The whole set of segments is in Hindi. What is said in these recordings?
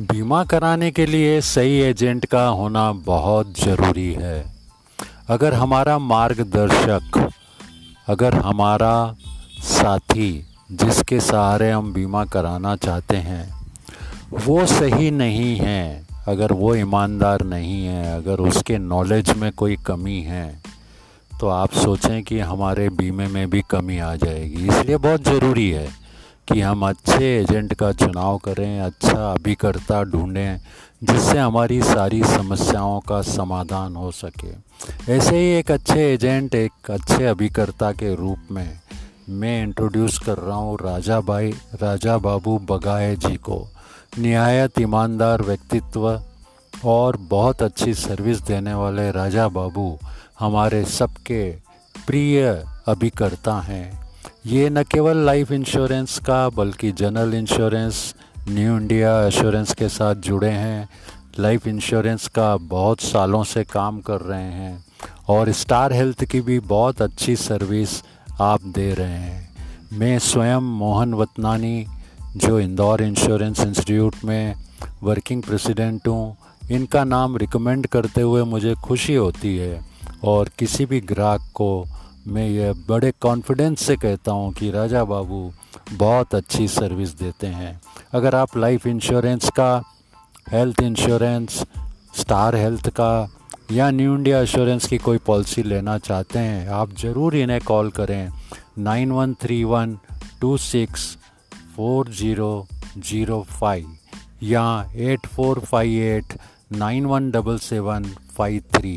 बीमा कराने के लिए सही एजेंट का होना बहुत ज़रूरी है। अगर हमारा मार्गदर्शक, अगर हमारा साथी जिसके सहारे हम बीमा कराना चाहते हैं, वो सही नहीं है, अगर वो ईमानदार नहीं है, अगर उसके नॉलेज में कोई कमी है तो आप सोचें कि हमारे बीमे में भी कमी आ जाएगी। इसलिए बहुत ज़रूरी है। कि हम अच्छे एजेंट का चुनाव करें अच्छा अभिकर्ता ढूंढें, जिससे हमारी सारी समस्याओं का समाधान हो सके। ऐसे ही एक अच्छे एजेंट एक अच्छे अभिकर्ता के रूप में मैं इंट्रोड्यूस कर रहा हूँ राजा भाई, राजा बाबू बगाए जी को। निहायत ईमानदार व्यक्तित्व और बहुत अच्छी सर्विस देने वाले राजा बाबू हमारे सबके प्रिय अभिकर्ता हैं। ये न केवल लाइफ इंश्योरेंस का, बल्कि general insurance New India Assurance के साथ जुड़े हैं। लाइफ इंश्योरेंस का बहुत सालों से काम कर रहे हैं और स्टार हेल्थ की भी बहुत अच्छी सर्विस आप दे रहे हैं। मैं स्वयं मोहन वतनानी, जो इंदौर इंश्योरेंस इंस्टीट्यूट में वर्किंग प्रेसिडेंट हूँ, इनका नाम रिकमेंड करते हुए मुझे खुशी होती है और किसी भी ग्राहक को मैं ये बड़े कॉन्फिडेंस से कहता हूँ कि राजा बाबू बहुत अच्छी सर्विस देते हैं। अगर आप लाइफ इंश्योरेंस का हेल्थ इंश्योरेंस स्टार हेल्थ का या न्यू इंडिया इंश्योरेंस की कोई पॉलिसी लेना चाहते हैं, आप ज़रूर इन्हें कॉल करें। Nine one three one two six four zero zero five या eight four five eight nine one double seven five three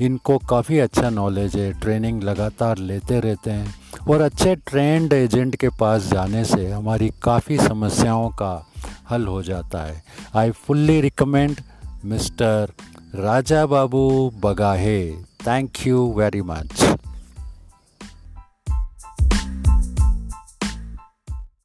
इनको काफ़ी अच्छा नॉलेज है ट्रेनिंग लगातार लेते रहते हैं। और अच्छे ट्रेंड एजेंट के पास जाने से हमारी काफ़ी समस्याओं का हल हो जाता है। I fully recommend mister Raja Babu Bagahe thank you very much